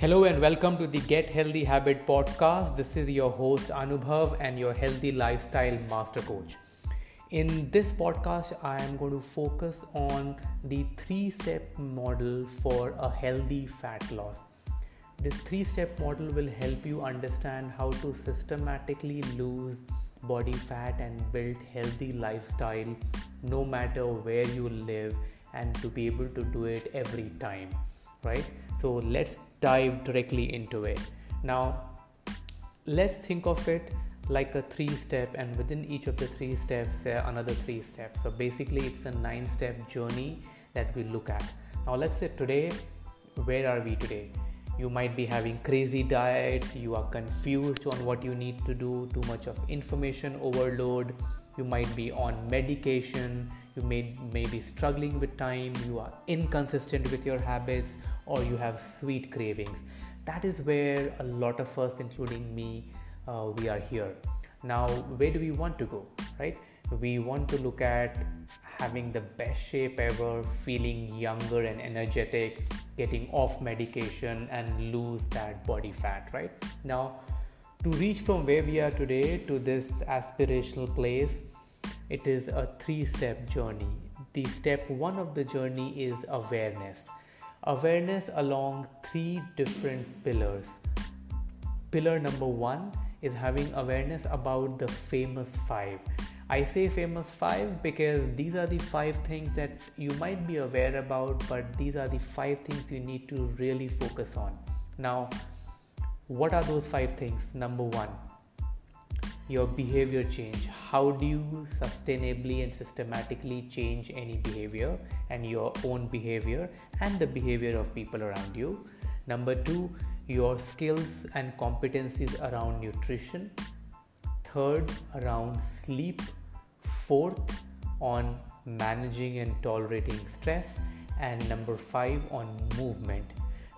Hello and welcome to the Get Healthy Habit podcast. This is your host Anubhav and your healthy lifestyle master coach. In this podcast, I am going to focus on the three step model for a healthy fat loss. This three step model will help you understand how to systematically lose body fat and build healthy lifestyle no matter where you live and to be able to do it every time right so let's dive directly into it. Now, let's think of it like a three step, and within each of the three steps, uh, another three steps. So, basically, it's a nine step journey that we look at. Now, let's say today, where are we today? You might be having crazy diets, you are confused on what you need to do, too much of information overload, you might be on medication, you may, may be struggling with time, you are inconsistent with your habits, or you have sweet cravings. That is where a lot of us, including me, uh, we are here. Now, where do we want to go, right? We want to look at having the best shape ever, feeling younger and energetic, getting off medication, and lose that body fat, right? Now, to reach from where we are today to this aspirational place, it is a three step journey. The step one of the journey is awareness. Awareness along three different pillars. Pillar number one is having awareness about the famous five. I say famous five because these are the five things that you might be aware about, but these are the five things you need to really focus on. Now, what are those five things? Number one, your behavior change? How do you sustainably and systematically change any behavior and your own behavior and the behavior of people around you? Number 2 your skills and competencies around nutrition. Third around sleep. Fourth on managing and tolerating stress. And number 5 on movement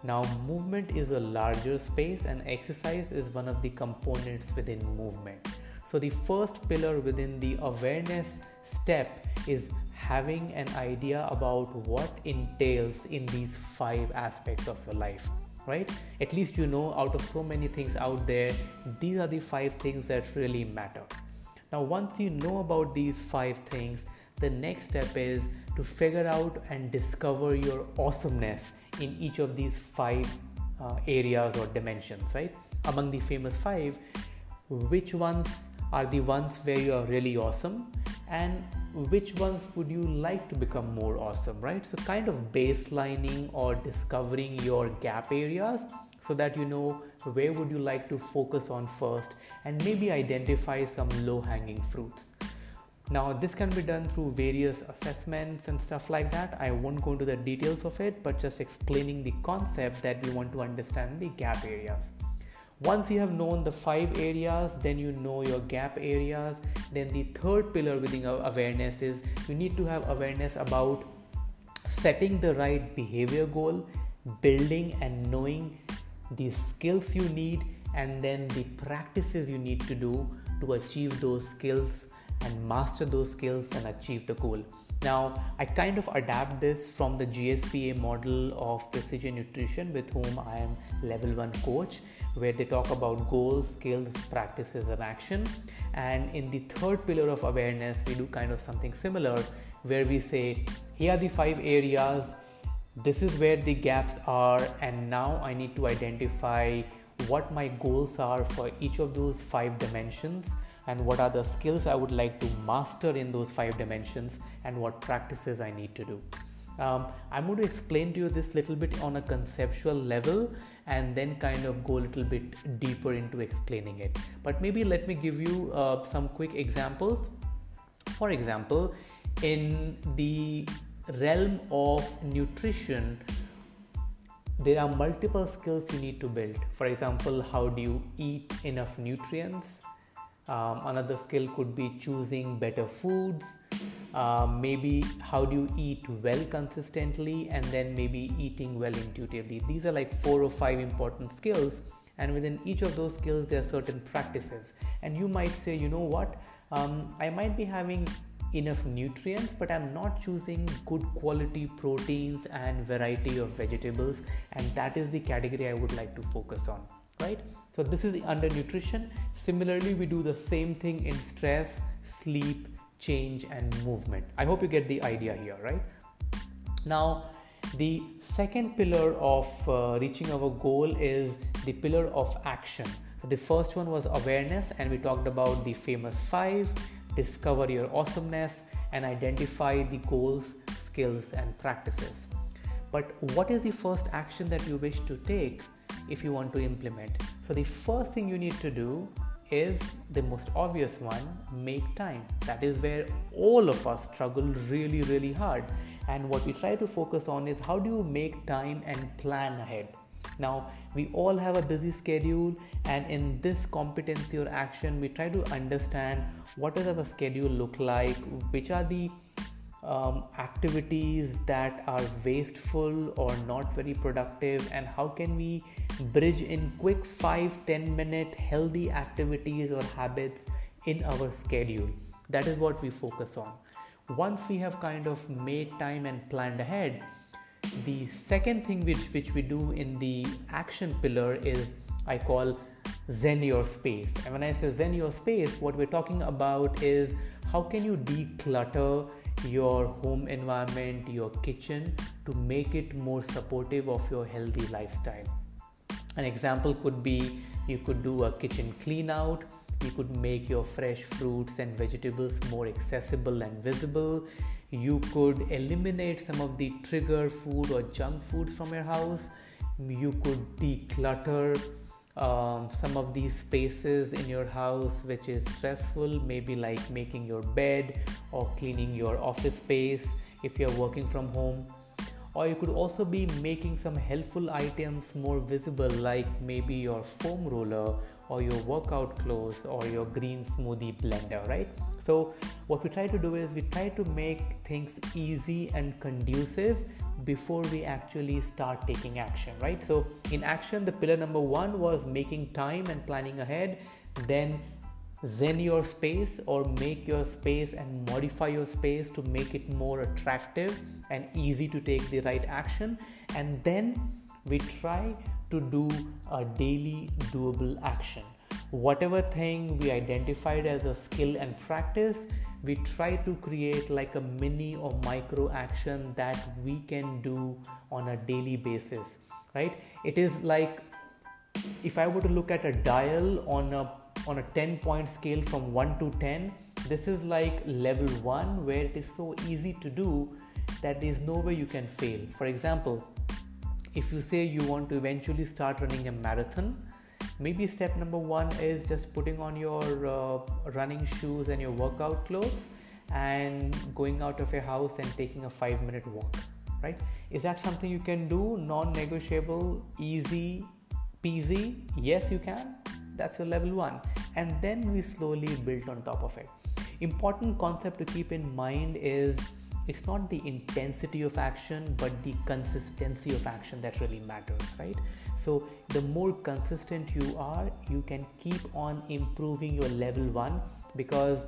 now, movement is a larger space, and exercise is one of the components within movement. So, the first pillar within the awareness step is having an idea about what entails in these five aspects of your life, right? At least you know out of so many things out there, these are the five things that really matter. Now, once you know about these five things, the next step is to figure out and discover your awesomeness in each of these five uh, areas or dimensions, right? Among the famous five, which ones are the ones where you are really awesome? And which ones would you like to become more awesome right? So kind of baselining or discovering your gap areas so that you know where would you like to focus on first and maybe identify some low hanging fruits now this can be done through various assessments and stuff like that. I won't go into the details of it but just explaining the concept that we want to understand the gap areas. Once you have known the five areas then you know your gap areas. Then the third pillar within awareness is you need to have awareness about setting the right behavior goal building and knowing the skills you need and then the practices you need to do to achieve those skills and master those skills and achieve the goal. Now, I kind of adapt this from the GSPA model of precision nutrition with whom I am level 1 coach where they talk about goals, skills, practices, and action. And in the third pillar of awareness, we do kind of something similar where we say, here are the five areas, this is where the gaps are, and now I need to identify what my goals are for each of those five dimensions and what are the skills I would like to master in those five dimensions and what practices I need to do. Um, I'm going to explain to you this little bit on a conceptual level and then kind of go a little bit deeper into explaining it. But maybe let me give you uh, some quick examples. For example, in the realm of nutrition, there are multiple skills you need to build. For example, how do you eat enough nutrients? Um, another skill could be choosing better foods. Uh, maybe how do you eat well consistently and then maybe eating well intuitively. These are like four or five important skills, and within each of those skills, there are certain practices. And you might say, you know what, um, I might be having enough nutrients but i'm not choosing good quality proteins and variety of vegetables and that is the category i would like to focus on right so this is the undernutrition similarly we do the same thing in stress sleep change and movement. I hope you get the idea here right? Now the second pillar of uh, reaching our goal is the pillar of action. So the first one was awareness and we talked about the famous five discover your awesomeness, and identify the goals, skills, and practices. But what is the first action that you wish to take if you want to implement? So, the first thing you need to do is the most obvious one make time. That is where all of us struggle really, really hard. And what we try to focus on is how do you make time and plan ahead? Now, we all have a busy schedule, and in this competency or action, we try to understand what does our schedule look like, which are the um, activities that are wasteful or not very productive, and how can we bridge in quick 5 10 minute healthy activities or habits in our schedule. That is what we focus on. Once we have kind of made time and planned ahead, the second thing which which we do in the action pillar is i call zen your space and when i say zen your space what we're talking about is how can you declutter your home environment your kitchen to make it more supportive of your healthy lifestyle. An example could be you could do a kitchen clean out you could make your fresh fruits and vegetables more accessible and visible you could eliminate some of the trigger food or junk foods from your house you could declutter um, some of these spaces in your house which is stressful maybe like making your bed or cleaning your office space if you're working from home. Or you could also be making some helpful items more visible like maybe your foam roller or your workout clothes or your green smoothie blender right so what we try to do is we try to make things easy and conducive before we actually start taking action right? So in action the pillar number 1 was making time and planning ahead. Then zen your space or make your space and modify your space to make it more attractive and easy to take the right action. And then we try to do a daily doable action whatever thing we identified as a skill and practice we try to create like a mini or micro action that we can do on a daily basis right? It is like if i were to look at a dial on a on a 10 point scale from 1 to 10 this is like level 1 where it is so easy to do that there is no way you can fail. For example if you say you want to eventually start running a marathon maybe step number one is just putting on your uh, running shoes and your workout clothes and going out of your house and taking a five minute walk right? Is that something you can do? Non-negotiable easy peasy? Yes you can. That's your level one. And then we slowly build on top of it. Important concept to keep in mind is it's not the intensity of action but the consistency of action that really matters right so the more consistent you are you can keep on improving your level 1 because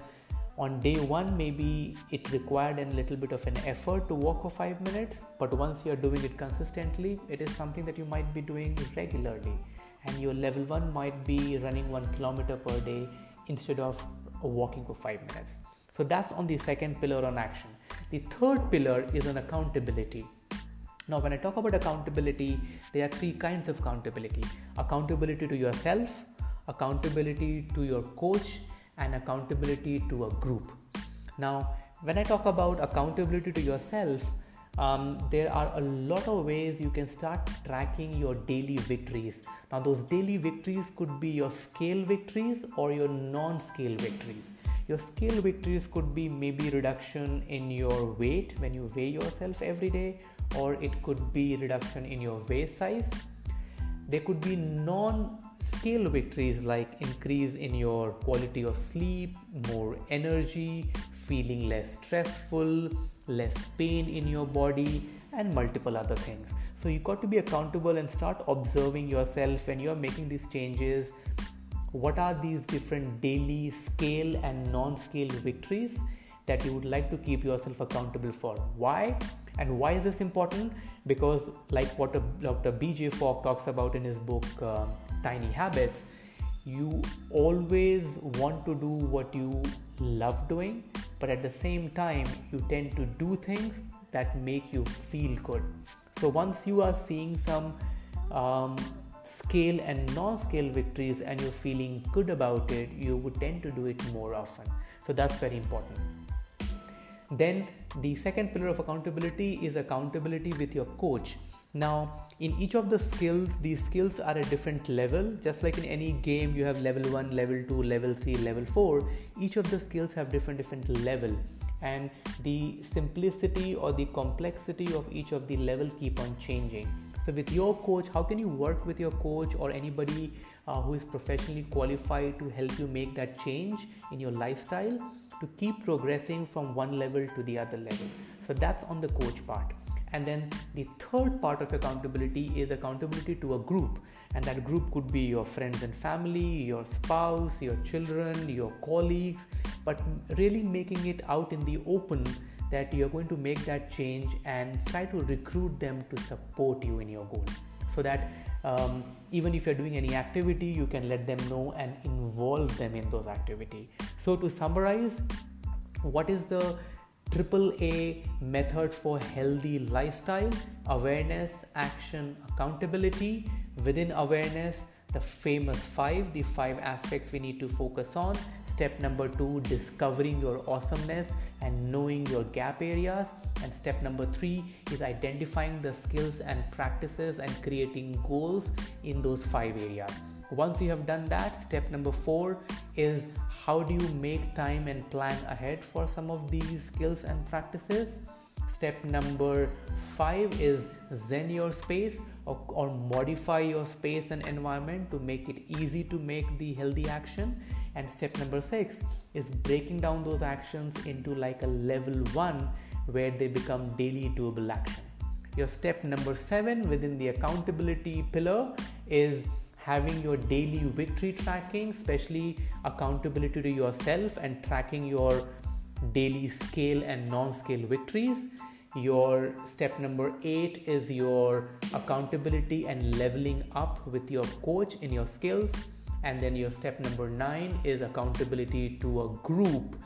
on day 1 maybe it required a little bit of an effort to walk for 5 minutes but once you're doing it consistently it is something that you might be doing regularly. And your level 1 might be running 1 kilometer per day instead of walking for 5 minutes. So that's on the second pillar on action. The third pillar is on accountability. Now, when I talk about accountability, there are three kinds of accountability accountability to yourself, accountability to your coach, and accountability to a group. Now, when I talk about accountability to yourself, um, there are a lot of ways you can start tracking your daily victories. Now, those daily victories could be your scale victories or your non scale victories. Your scale victories could be maybe reduction in your weight when you weigh yourself every day, or it could be reduction in your waist size. There could be non scale victories like increase in your quality of sleep, more energy, feeling less stressful, less pain in your body, and multiple other things. So you got to be accountable and start observing yourself when you're making these changes what are these different daily scale and non scale victories that you would like to keep yourself accountable for. Why? And why is this important? Because, like what Dr. BJ Fogg talks about in his book uh, Tiny Habits, you always want to do what you love doing, but at the same time, you tend to do things that make you feel good. So, once you are seeing some um, scale and non scale victories and you're feeling good about it, you would tend to do it more often. So, that's very important. Then, the second pillar of accountability is accountability with your coach. Now, in each of the skills, these skills are at different level. Just like in any game, you have level one, level two, level three, level four. Each of the skills have different different level, and the simplicity or the complexity of each of the level keep on changing. So, with your coach, how can you work with your coach or anybody uh, who is professionally qualified to help you make that change in your lifestyle to keep progressing from one level to the other level? So, that's on the coach part. And then the third part of accountability is accountability to a group. And that group could be your friends and family, your spouse, your children, your colleagues, but really making it out in the open that you're going to make that change and try to recruit them to support you in your goal so that um, even if you're doing any activity you can let them know and involve them in those activity. So to summarize what is the triple a method for healthy lifestyle? Awareness action accountability. Within awareness the famous five the five aspects we need to focus on Step number two, discovering your awesomeness and knowing your gap areas. And step number three is identifying the skills and practices and creating goals in those five areas. Once you have done that, step number four is how do you make time and plan ahead for some of these skills and practices. Step number five is zen your space or, or modify your space and environment to make it easy to make the healthy action and step number six is breaking down those actions into like a level one where they become daily doable action. Your step number seven within the accountability pillar is having your daily victory tracking, especially accountability to yourself and tracking your daily scale and non scale victories. Your step number eight is your accountability and leveling up with your coach in your skills and then your step number nine is accountability to a group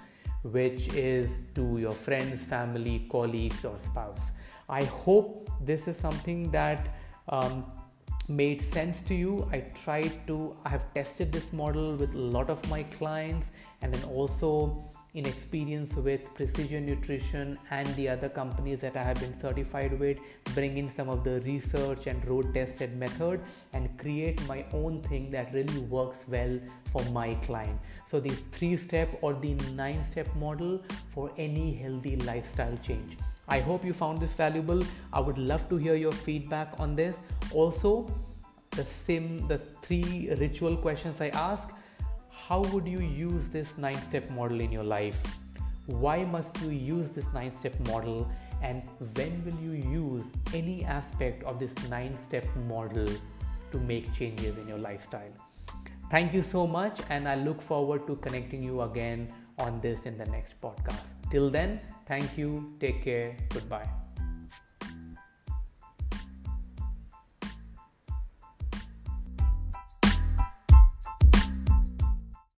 which is to your friends family colleagues or spouse. I hope this is something that um, made sense to you. I tried to i have tested this model with a lot of my clients and then also in experience with precision nutrition and the other companies that I have been certified with, bring in some of the research and road tested method and create my own thing that really works well for my client. So, these three step or the nine step model for any healthy lifestyle change. I hope you found this valuable. I would love to hear your feedback on this. Also, the sim the three ritual questions I ask how would you use this nine step model in your life? Why must you use this nine step model? And when will you use any aspect of this nine step model to make changes in your lifestyle? Thank you so much, and I look forward to connecting you again on this in the next podcast. Till then, thank you, take care, goodbye.